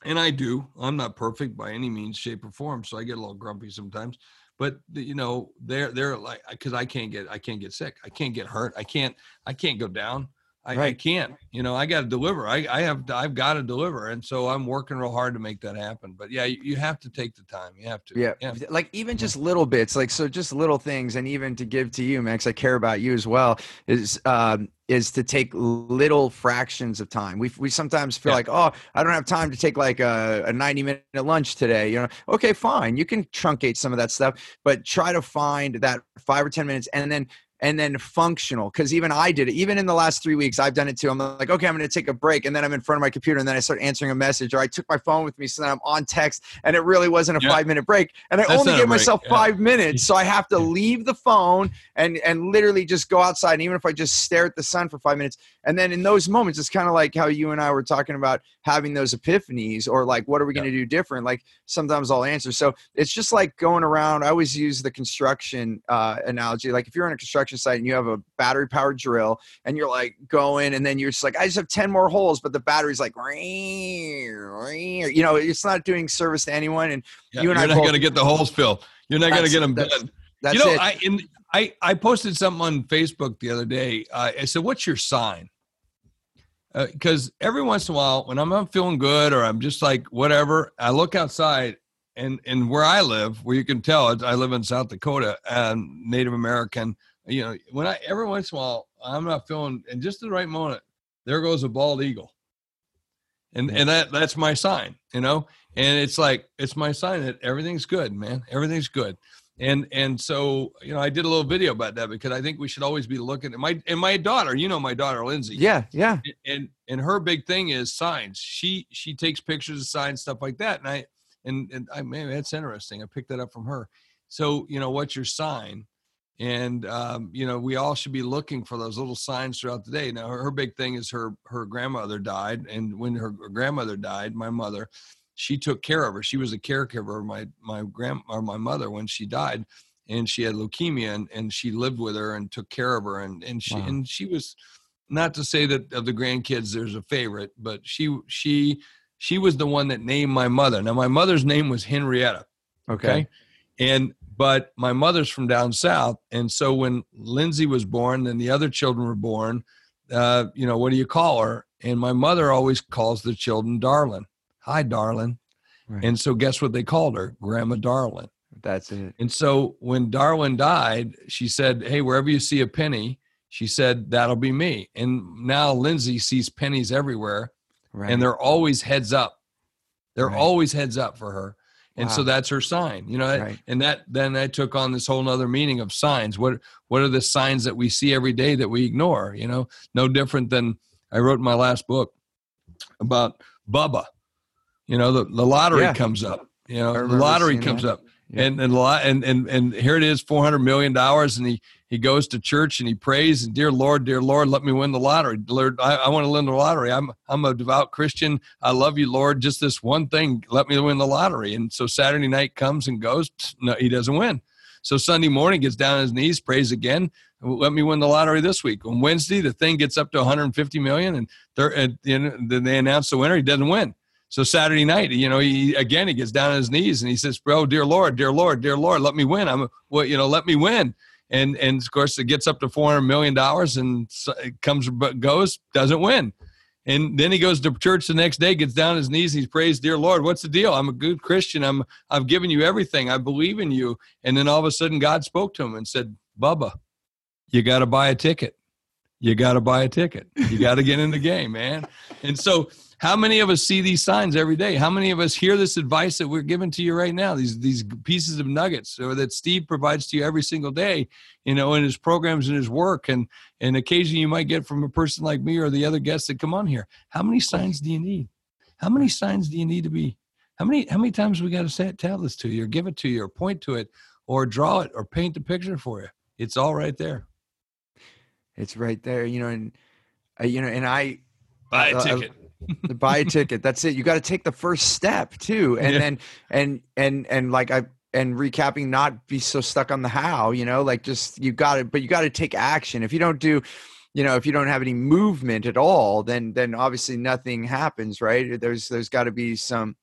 and I do. I'm not perfect by any means, shape, or form, so I get a little grumpy sometimes. But you know, they're they're like because I can't get I can't get sick. I can't get hurt. I can't I can't go down. I, I can't. You know, I got to deliver. I I have I've got to deliver, and so I'm working real hard to make that happen. But yeah, you, you have to take the time. You have to. Yeah, Yeah. like even just little bits, like so, just little things, and even to give to you, Max. I care about you as well. Is um, is to take little fractions of time. We we sometimes feel Yeah. like, oh, I don't have time to take like a, a ninety minute lunch today. You know, okay, fine, you can truncate some of that stuff, but try to find that five or ten minutes, and then and then functional because even i did it. Even in the last three weeks i've done it too. I'm like okay i'm going to take a break and then i'm in front of my computer and then i start answering a message or i took my phone with me so then i'm on text and it really wasn't a Yeah. five minute break and i That's only gave myself yeah. five minutes so i have to leave the phone and and literally just go outside and even if i just stare at the sun for five minutes and then in those moments it's kind of like how you and i were talking about having those epiphanies or like what are we going to do different? Like sometimes i'll answer. So it's just like going around i always use the construction uh, analogy. Like if you're in a construction site and you have a battery powered drill and you're like going and then you're just like i just have 10 more holes but the battery's like you know it's not doing service to anyone and Yeah, You and you're I not going to get the holes filled. You're not going to get them that's- done. that's you know, it I in I I posted something on Facebook the other day. Uh, I said, "What's your sign?" Because every once in a while, when I'm not feeling good or I'm just like whatever, I look outside and and where I live, where you can tell, I live in South Dakota, and Native American. You know, when I every once in a while I'm not feeling, and just the right moment, there goes a bald eagle, and and that that's my sign. You know, and it's like it's my sign that everything's good, man. Everything's good. And and so you know i did a little video about that because i think we should always be looking at my and my daughter you know my daughter lindsay. Yeah yeah. And and her big thing is signs. She she takes pictures of signs stuff like that and i and and i man that's interesting. I picked that up from her. So you know what's your sign and um, you know we all should be looking for those little signs throughout the day. Now her, her big thing is her her grandmother died and when her grandmother died my mother she took care of her. She was a caregiver of my my grand or my mother when she died and she had leukemia and, and she lived with her and took care of her and and she Wow. and she was not to say that of the grandkids there's a favorite but she she she was the one that named my mother. Now my mother's name was henrietta okay, and but my mother's from down south and so when lindsay was born and the other children were born uh you know what do you call her and my mother always calls the children darling hi darling Right. and so guess what they called her grandma darling that's it and so when Darwin died, she said, Hey, wherever you see a penny, she said, That'll be me. And now Lindsay sees pennies everywhere right and they're always heads up. They're Right. always heads up for her. And so that's her sign, you know, Right. and that then I took on this whole nother meaning of signs. What what are the signs that we see every day that we ignore? You know, no different than I wrote in my last book about Bubba. You know, the, the lottery Yeah. comes up. You know, the lottery comes that. up Yeah. and and, lot, and and and here it is, four hundred million dollars, and he he goes to church and he prays and dear Lord, dear Lord, let me win the lottery. Lord, I, I want to win the lottery. I'm I'm a devout Christian. I love you, Lord. Just this one thing, let me win the lottery. And so Saturday night comes and goes. No, he doesn't win. So Sunday morning gets down on his knees, prays again. Let me win the lottery this week. On Wednesday, the thing gets up to 150 million, and, and then they announce the winner. He doesn't win. So Saturday night, you know, he again he gets down on his knees and he says, "Bro, dear Lord, dear Lord, dear Lord, let me win. I'm what you know, let me win." And and of course, it gets up to 400 million dollars and comes but goes, doesn't win. And then he goes to church the next day, gets down on his knees, he prays, "Dear Lord, what's the deal? I'm a good Christian. I'm I've given you everything. I believe in you." And then all of a sudden, God spoke to him and said, "Bubba, you got to buy a ticket. You got to buy a ticket. You got to get in the game, man." And so how many of us see these signs every day? How many of us hear this advice that we're giving to you right now? These these pieces of nuggets or that Steve provides to you every single day, you know, in his programs and his work, and and occasionally you might get from a person like me or the other guests that come on here. How many signs do you need? How many signs do you need to be? How many how many times we got to say it, tell this to you, or give it to you, or point to it, or draw it, or paint the picture for you? It's all right there. It's right there, you know, and uh, you know, and I buy a uh, ticket. Buy a ticket. That's it. You got to take the first step too, and Yeah. then and and and like I and recapping, not be so stuck on the how. You know, like just you got to, but you got to take action. If you don't do, you know, if you don't have any movement at all, then then obviously nothing happens, right? There's there's got to be some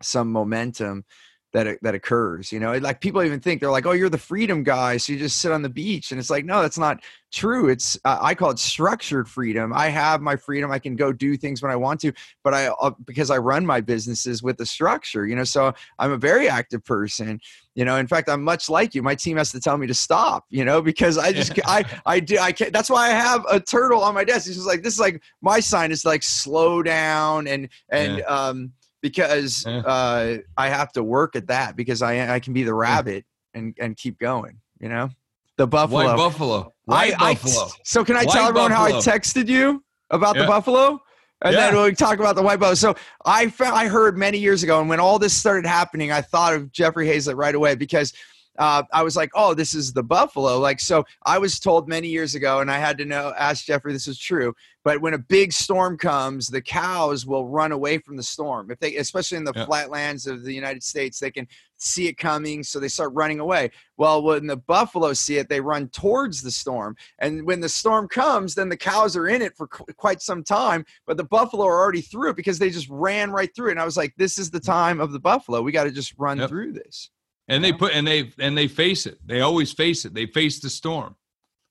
some momentum that that occurs you know like people even think they're like oh you're the freedom guy so you just sit on the beach and it's like no that's not true it's uh, i call it structured freedom i have my freedom i can go do things when i want to but i uh, because i run my businesses with the structure you know so i'm a very active person you know in fact i'm much like you my team has to tell me to stop you know because i just i i do i can't that's why i have a turtle on my desk it's just like this is like my sign is like slow down and and um because Yeah. uh, I have to work at that because I I can be the rabbit and and keep going. You know, the buffalo. White buffalo. White I, I- buffalo. so can I White tell everyone how I texted you about the buffalo? And then we'll talk about the white buffalo. So I found, I heard many years ago, and when all this started happening, I thought of Jeffrey Hayzlett right away because uh, I was like, oh, this is the buffalo. Like, so I was told many years ago, and I had to know, ask Jeffrey, this is true. But when a big storm comes, the cows will run away from the storm. If they, especially in the Yeah. flatlands of the United States, they can see it coming, so they start running away. Well, when the buffalo see it, they run towards the storm. And when the storm comes, then the cows are in it for qu- quite some time, but the buffalo are already through it because they just ran right through it. And I was like, this is the time of the buffalo. We got to just run Yep. through this. And they put and they and they face it. They always face it. They face the storm.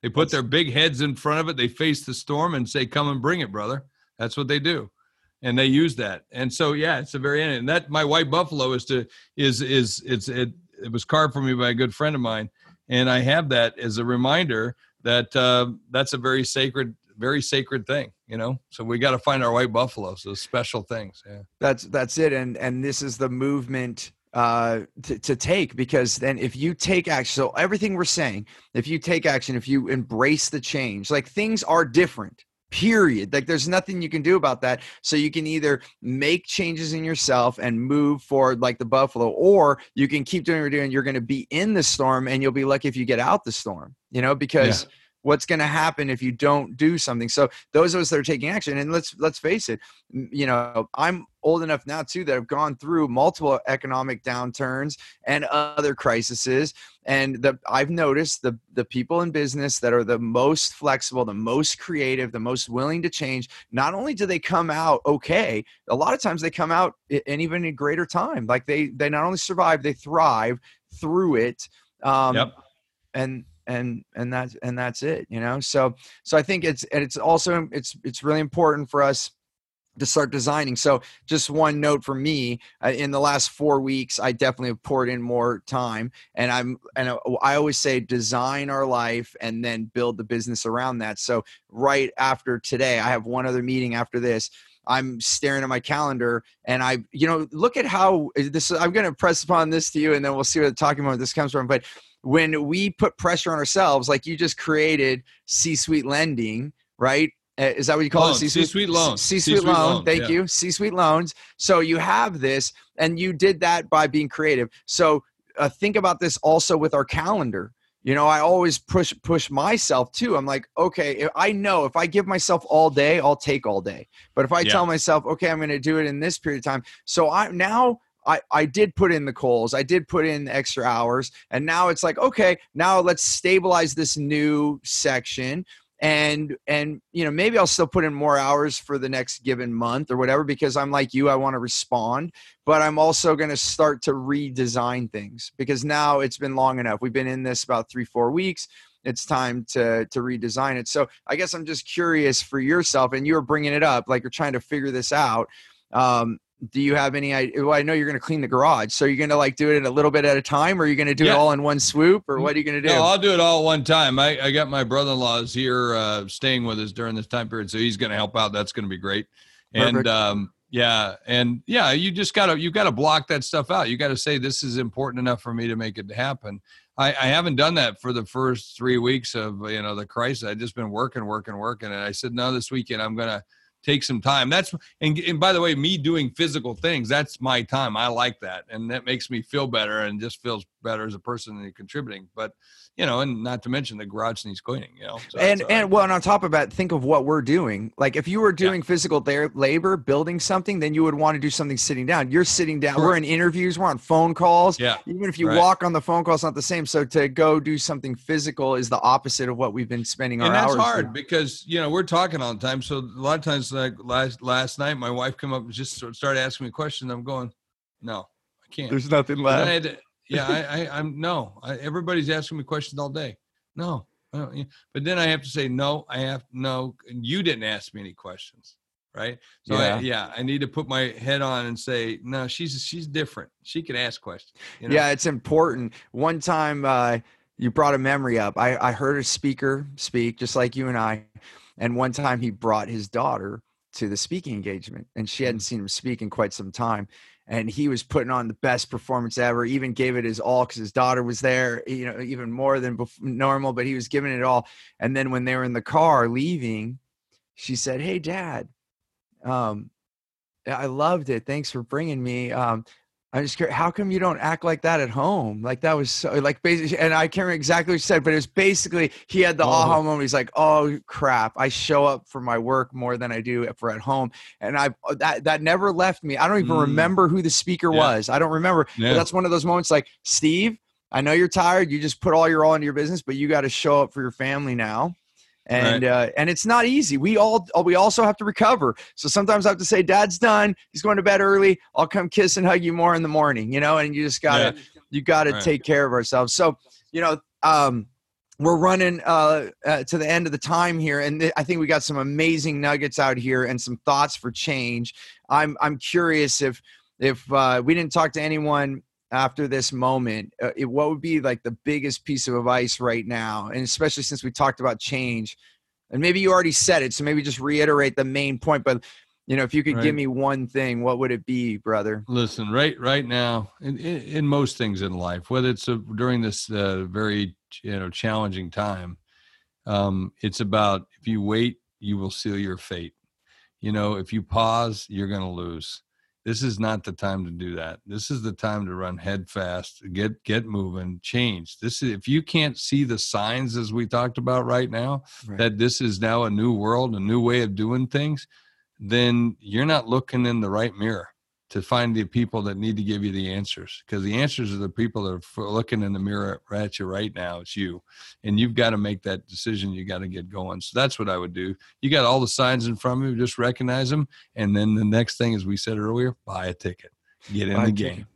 They put That's- their big heads in front of it. They face the storm and say, "Come and bring it, brother." That's what they do, and they use that. And so, yeah, it's the very end. And that my white buffalo is to is is it's it. It was carved for me by a good friend of mine, and I have that as a reminder that uh, that's a very sacred, very sacred thing. You know, so we got to find our white buffaloes, those special things. Yeah. That's that's it. And and this is the movement uh to, to take because then if you take action so everything we're saying if you take action if you embrace the change like things are different period. Like there's nothing you can do about that. So you can either make changes in yourself and move forward like the buffalo or you can keep doing what you're doing. You're going to be in the storm and you'll be lucky if you get out the storm you know because what's going to happen if you don't do something so those of us that are taking action and let's let's face it you know i'm old enough now too that have gone through multiple economic downturns and other crises and the i've noticed the the people in business that are the most flexible the most creative the most willing to change not only do they come out okay a lot of times they come out in even a greater time like they they not only survive they thrive through it um Yep. and and and that's and that's it you know? So so i think it's and it's also it's it's really important for us to start designing. So just one note for me uh, in the last four weeks i definitely have poured in more time and i'm and uh, i always say design our life and then build the business around that. So right after today i have one other meeting after this i'm staring at my calendar and i you know look at how uh, this i'm going to press upon this to you and then we'll see where the talking about this comes from but when we put pressure on ourselves like you just created c-suite lending right Uh, is that what you call Loan, it c-suite, C-suite loan. c-suite, C-suite loan loan, thank yeah. you c-suite loans so you have this and you did that by being creative so uh, think about this also with our calendar you know i always push push myself too i'm like okay if i know if i give myself all day i'll take all day but if i Yeah. tell myself okay i'm going to do it in this period of time so i now I, I did put in the calls i did put in extra hours and now it's like okay now let's stabilize this new section and and you know maybe i'll still put in more hours for the next given month or whatever because i'm like you i want to respond but i'm also going to start to redesign things because now it's been long enough. We've been in this about three four weeks. It's time to to redesign it. So i guess i'm just curious for yourself and you're bringing it up like you're trying to figure this out um, do you have any idea? Well, I know you're going to clean the garage. So you're going to like do it a little bit at a time or are you going to do it all in one swoop or what are you going to do? No, I'll do it all one time. I, I got my brother-in-law's here uh, staying with us during this time period, so he's going to help out. That's going to be great. And um, yeah, and yeah, you just gotta you gotta block that stuff out. You gotta say this is important enough for me to make it happen. I, I haven't done that for the first three weeks of you know the crisis. I've just been working, working, working, and I said no, this weekend I'm gonna take some time. That's and, and by the way, me doing physical things, that's my time. I like that, and that makes me feel better and just feels better as a person and contributing. But you know, and not to mention the garage needs cleaning. You know, so and uh, and right. well, and on top of that, think of what we're doing. Like if you were doing physical ther- labor, building something, then you would want to do something sitting down. You're sitting down. We're in interviews. We're on phone calls. yeah, Even if you Right. walk on the phone call, it's not the same. So to go do something physical is the opposite of what we've been spending our and that's hours. hard doing. because you know we're talking all the time. So a lot of times, like last last night, my wife came up and just started asking me questions. I'm going, no, I can't. There's nothing I left. had to- yeah, I, I, I'm no. I, everybody's asking me questions all day. No, I but then I have to say no. I have no. and You didn't ask me any questions, right? So Yeah. I, yeah, I need to put my head on and say no. She's she's different. She can ask questions. You know? Yeah, it's important. One time uh, you brought a memory up. I, I heard a speaker speak just like you and I. And one time he brought his daughter to the speaking engagement, and she hadn't seen him speak in quite some time. And he was putting on the best performance ever, even gave it his all because his daughter was there, you know, even more than bef- normal, but he was giving it all. And then when they were in the car leaving, she said, Hey, dad, um, I loved it. Thanks for bringing me. Um, I'm just curious, how come you don't act like that at home? Like that was so like basically, and I can't remember exactly what you said, but it was basically he had the Oh. aha moment. He's like, "Oh crap, I show up for my work more than I do for at home," and I that that never left me. I don't even Mm. remember who the speaker Yeah. was. I don't remember. But Yeah. that's one of those moments. Like Steve, I know you're tired. You just put all your all into your business, but you got to show up for your family now. And uh, and it's not easy. We all we also have to recover. So sometimes I have to say, "Dad's done. He's going to bed early. I'll come kiss and hug you more in the morning." You know, and you just gotta you gotta Right. take care of ourselves. So you know, um, we're running uh, uh, to the end of the time here, and th- I think we got some amazing nuggets out here and some thoughts for change. I'm I'm curious if if uh, we didn't talk to anyone after this moment, uh, it, what would be like the biggest piece of advice right now, and especially since we talked about change, and maybe you already said it, so maybe just reiterate the main point. But you know, if you could Right. give me one thing, what would it be, brother? Listen, right right now, in, in, in most things in life, whether it's uh during this uh, very you know challenging time, um, it's about if you wait, you will seal your fate. You know, if you pause, you're going to lose. This is not the time to do that. This is the time to run head fast, get get moving, change. This is if you can't see the signs as we talked about right now, Right. that this is now a new world, a new way of doing things, then you're not looking in the right mirror to find the people that need to give you the answers because the answers are the people that are looking in the mirror at you right now it's you and you've got to make that decision you got to get going so that's what i would do you got all the signs in front of you just recognize them and then the next thing as we said earlier buy a ticket get in Buy the game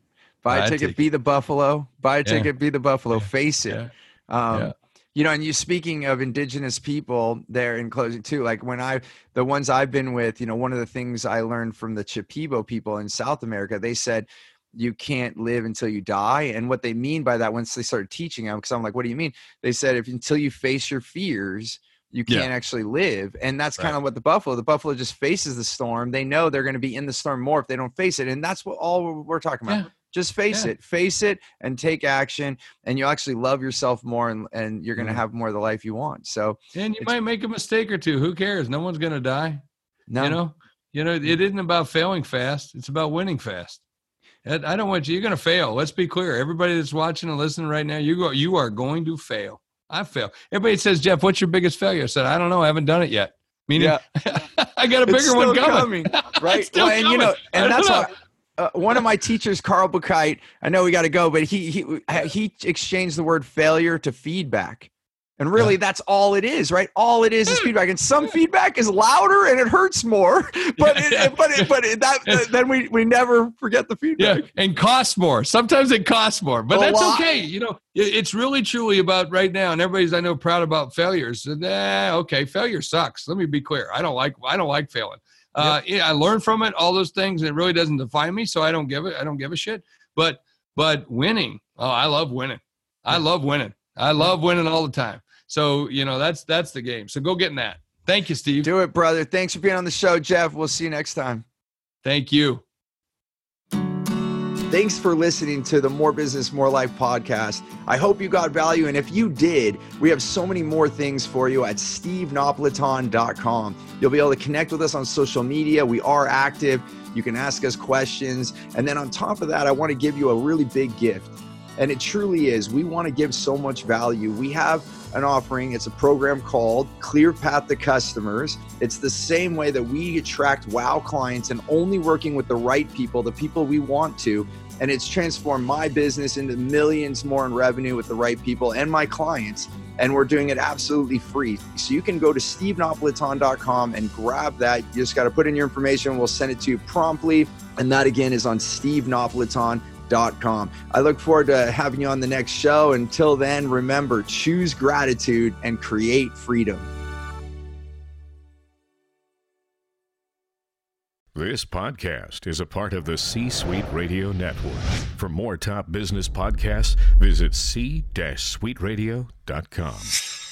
Buy Buy a a ticket, ticket. be the Buffalo. Buy a Yeah. ticket, be the Buffalo. Yeah. Face it. yeah Um, Yeah. You know, and you speaking of indigenous people there in closing too, like when I, the ones I've been with, you know, one of the things I learned from the Shipibo people in South America, they said, you can't live until you die. And what they mean by that, once they started teaching them, because I'm like, what do you mean? They said, if until you face your fears, you can't actually live. And that's kind of what the buffalo, the buffalo just faces the storm. They know they're going to be in the storm more if they don't face it. And that's what all we're talking about. Yeah. Just face Yeah. it, face it, and take action, and you'll actually love yourself more, and, and you're going to Mhm. have more of the life you want. So, and you might make a mistake or two who cares no one's going to die no, you know you know it isn't about failing fast it's about winning fast i don't want you you're going to fail let's be clear everybody that's watching and listening right now you go you are going to fail i fail everybody says jeff what's your biggest failure i said i don't know i haven't done it yet meaning Yeah. i got a bigger one still coming, right? Well, and you know, and that's know. why. Uh, one of my teachers, Carl Buchheit, I know we got to go, but he he he exchanged the word failure to feedback, and really that's all it is, right? All it is is feedback, and some feedback is louder and it hurts more, but Yeah, it, yeah. but it, but it, that then we we never forget the yeah feedback. and costs more sometimes it costs more but A that's lot. okay you know it- it's really truly about right now and everybody's i know proud about failures and eh, okay failure sucks let me be clear i don't like i don't like failing uh yeah, i learned from it all those things it really doesn't define me so i don't give it i don't give a shit but but winning oh i love winning i love winning i love winning all the time so you know that's that's the game so go get in that Thank you, Steve. Do it, brother. Thanks for being on the show, Jeff. We'll see you next time. Thank you. Thanks for listening to the More Business, More Life podcast. I hope you got value. And if you did, we have so many more things for you at stevenapolitan.com. You'll be able to connect with us on social media. We are active. You can ask us questions. And then on top of that, I want to give you a really big gift. And it truly is. We want to give so much value. We have an offering. It's a program called Clear Path to Customers. It's the same way that we attract wow clients and only working with the right people, the people we want to. And it's transformed my business into millions more in revenue with the right people and my clients. And we're doing it absolutely free. So you can go to stevenapolitan.com and grab that. You just got to put in your information. We'll send it to you promptly. And that again is on Steve stevenapolitan.com com. I look forward to having you on the next show. Until then, remember choose gratitude and create freedom. This podcast is a part of the C Suite Radio Network. For more top business podcasts, visit c-suiteradio.com.